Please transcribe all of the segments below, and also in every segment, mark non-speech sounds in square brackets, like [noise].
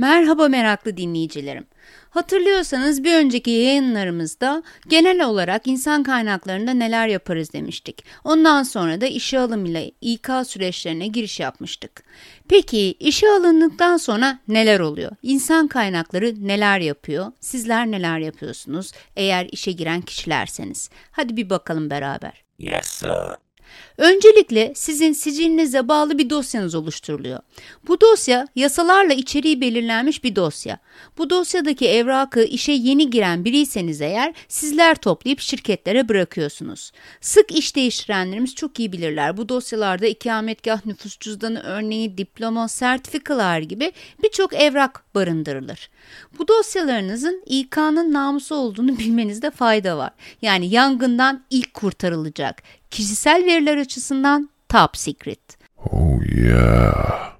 Merhaba meraklı dinleyicilerim. Hatırlıyorsanız bir önceki yayınlarımızda genel olarak insan kaynaklarında neler yaparız demiştik. Ondan sonra da işe alım ile İK süreçlerine giriş yapmıştık. Peki işe alındıktan sonra neler oluyor? İnsan kaynakları neler yapıyor? Sizler neler yapıyorsunuz eğer işe giren kişilerseniz? Hadi bir bakalım beraber. Yes, sir. Öncelikle sizin sicilinize bağlı bir dosyanız oluşturuluyor. Bu dosya yasalarla içeriği belirlenmiş bir dosya. Bu dosyadaki evrakı işe yeni giren biriyseniz eğer sizler toplayıp şirketlere bırakıyorsunuz. Sık iş değiştirenlerimiz çok iyi bilirler. Bu dosyalarda ikametgah nüfus cüzdanı örneği, diploma, sertifikalar gibi birçok evrak barındırılır. Bu dosyalarınızın İK'nın namusu olduğunu [laughs] bilmenizde fayda var. Yani yangından ilk kurtarılacak. Kişisel veriler açısından top secret. Oh, yeah.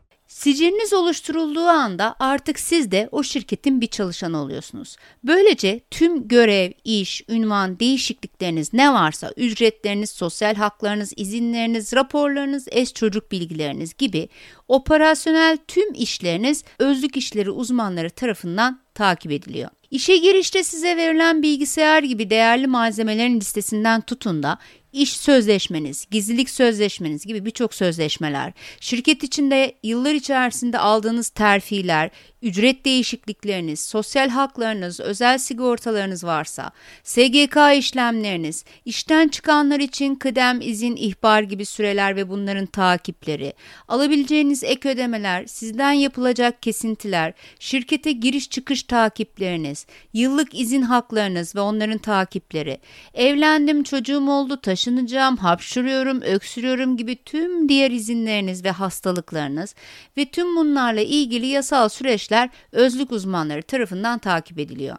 Siciliniz oluşturulduğu anda artık siz de o şirketin bir çalışanı oluyorsunuz. Böylece tüm görev, iş, ünvan, değişiklikleriniz ne varsa ücretleriniz, sosyal haklarınız, izinleriniz, raporlarınız, eş çocuk bilgileriniz gibi operasyonel tüm işleriniz özlük işleri uzmanları tarafından takip ediliyor. İşe girişte size verilen bilgisayar gibi değerli malzemelerin listesinden tutun da iş sözleşmeniz, gizlilik sözleşmeniz gibi birçok sözleşmeler, şirket içinde yıllar içerisinde aldığınız terfiler, ücret değişiklikleriniz, sosyal haklarınız, özel sigortalarınız varsa, SGK işlemleriniz, işten çıkanlar için kıdem, izin, ihbar gibi süreler ve bunların takipleri, alabileceğiniz ek ödemeler, sizden yapılacak kesintiler, şirkete giriş çıkış takipleriniz, yıllık izin haklarınız ve onların takipleri, evlendim, çocuğum oldu, taşınacağım, hapşuruyorum, öksürüyorum gibi tüm diğer izinleriniz ve hastalıklarınız ve tüm bunlarla ilgili yasal süreçler özlük uzmanları tarafından takip ediliyor.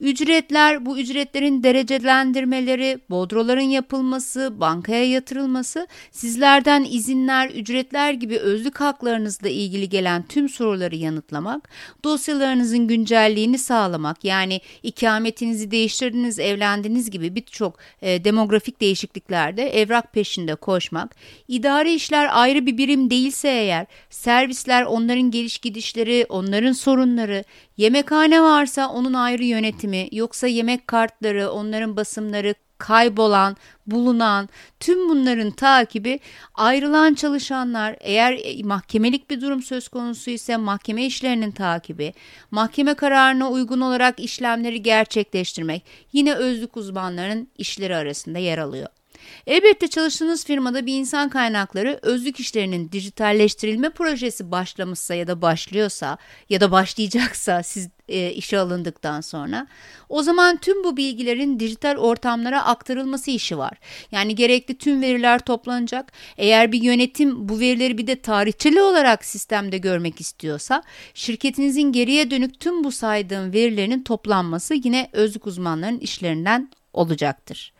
Ücretler, bu ücretlerin derecelendirmeleri, bodroların yapılması, bankaya yatırılması, sizlerden izinler, ücretler gibi özlük haklarınızla ilgili gelen tüm soruları yanıtlamak, dosyalarınızın güncelliğini sağlamak, yani ikametinizi değiştirdiniz, evlendiniz gibi birçok e, demografik değişikliklerde evrak peşinde koşmak, idari işler ayrı bir birim değilse eğer, servisler onların geliş gidişleri, onların sorunları, yemekhane varsa onun ayrı yönetimi, yoksa yemek kartları, onların basımları, kaybolan, bulunan tüm bunların takibi ayrılan çalışanlar. Eğer mahkemelik bir durum söz konusu ise mahkeme işlerinin takibi, mahkeme kararına uygun olarak işlemleri gerçekleştirmek. Yine özlük uzmanlarının işleri arasında yer alıyor. Elbette çalıştığınız firmada bir insan kaynakları özlük işlerinin dijitalleştirilme projesi başlamışsa ya da başlıyorsa ya da başlayacaksa siz e, işe alındıktan sonra o zaman tüm bu bilgilerin dijital ortamlara aktarılması işi var. Yani gerekli tüm veriler toplanacak. Eğer bir yönetim bu verileri bir de tarihçeli olarak sistemde görmek istiyorsa şirketinizin geriye dönük tüm bu saydığım verilerin toplanması yine özlük uzmanlarının işlerinden olacaktır.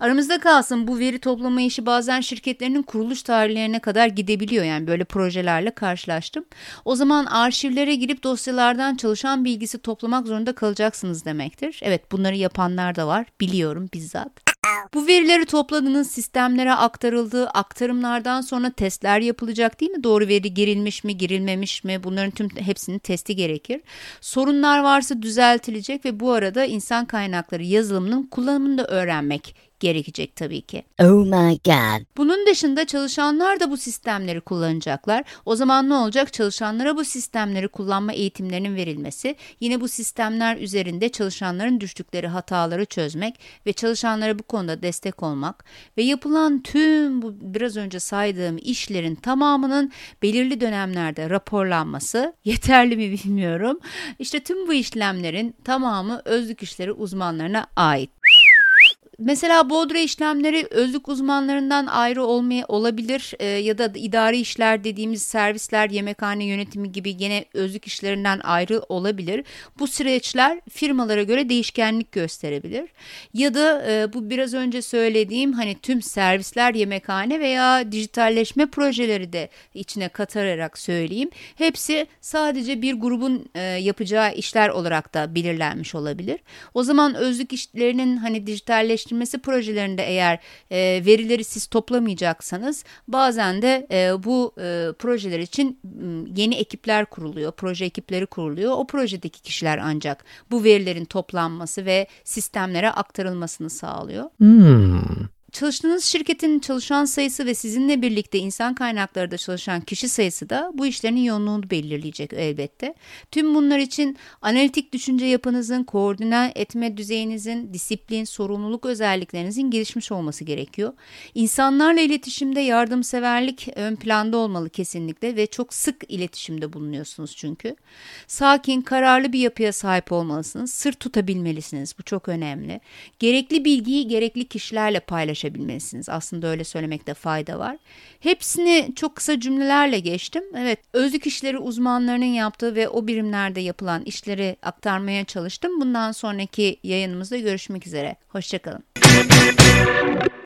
Aramızda kalsın bu veri toplama işi bazen şirketlerinin kuruluş tarihlerine kadar gidebiliyor yani böyle projelerle karşılaştım. O zaman arşivlere girip dosyalardan çalışan bilgisi toplamak zorunda kalacaksınız demektir. Evet bunları yapanlar da var biliyorum bizzat. Bu verileri topladığınız sistemlere aktarıldığı aktarımlardan sonra testler yapılacak değil mi? Doğru veri girilmiş mi, girilmemiş mi? Bunların tüm hepsinin testi gerekir. Sorunlar varsa düzeltilecek ve bu arada insan kaynakları yazılımının kullanımını da öğrenmek gerekecek tabii ki. Oh my god. Bunun dışında çalışanlar da bu sistemleri kullanacaklar. O zaman ne olacak? Çalışanlara bu sistemleri kullanma eğitimlerinin verilmesi, yine bu sistemler üzerinde çalışanların düştükleri hataları çözmek ve çalışanlara bu konuda destek olmak ve yapılan tüm bu biraz önce saydığım işlerin tamamının belirli dönemlerde raporlanması [laughs] yeterli mi bilmiyorum. İşte tüm bu işlemlerin tamamı özlük işleri uzmanlarına ait. Mesela bodra işlemleri özlük uzmanlarından ayrı olmaya olabilir e, ya da idari işler dediğimiz servisler, yemekhane yönetimi gibi gene özlük işlerinden ayrı olabilir. Bu süreçler firmalara göre değişkenlik gösterebilir. Ya da e, bu biraz önce söylediğim hani tüm servisler, yemekhane veya dijitalleşme projeleri de içine katarak söyleyeyim. Hepsi sadece bir grubun e, yapacağı işler olarak da belirlenmiş olabilir. O zaman özlük işlerinin hani dijitalleşme geliştirmesi projelerinde eğer e, verileri siz toplamayacaksanız bazen de e, bu e, projeler için yeni ekipler kuruluyor, proje ekipleri kuruluyor. O projedeki kişiler ancak bu verilerin toplanması ve sistemlere aktarılmasını sağlıyor. Hmm. Çalıştığınız şirketin çalışan sayısı ve sizinle birlikte insan kaynakları da çalışan kişi sayısı da bu işlerin yoğunluğunu belirleyecek elbette. Tüm bunlar için analitik düşünce yapınızın, koordine etme düzeyinizin, disiplin, sorumluluk özelliklerinizin gelişmiş olması gerekiyor. İnsanlarla iletişimde yardımseverlik ön planda olmalı kesinlikle ve çok sık iletişimde bulunuyorsunuz çünkü. Sakin, kararlı bir yapıya sahip olmalısınız. Sır tutabilmelisiniz. Bu çok önemli. Gerekli bilgiyi gerekli kişilerle paylaşabilmelisiniz paylaşabilmelisiniz. Aslında öyle söylemekte fayda var. Hepsini çok kısa cümlelerle geçtim. Evet, özlük işleri uzmanlarının yaptığı ve o birimlerde yapılan işleri aktarmaya çalıştım. Bundan sonraki yayınımızda görüşmek üzere. Hoşçakalın.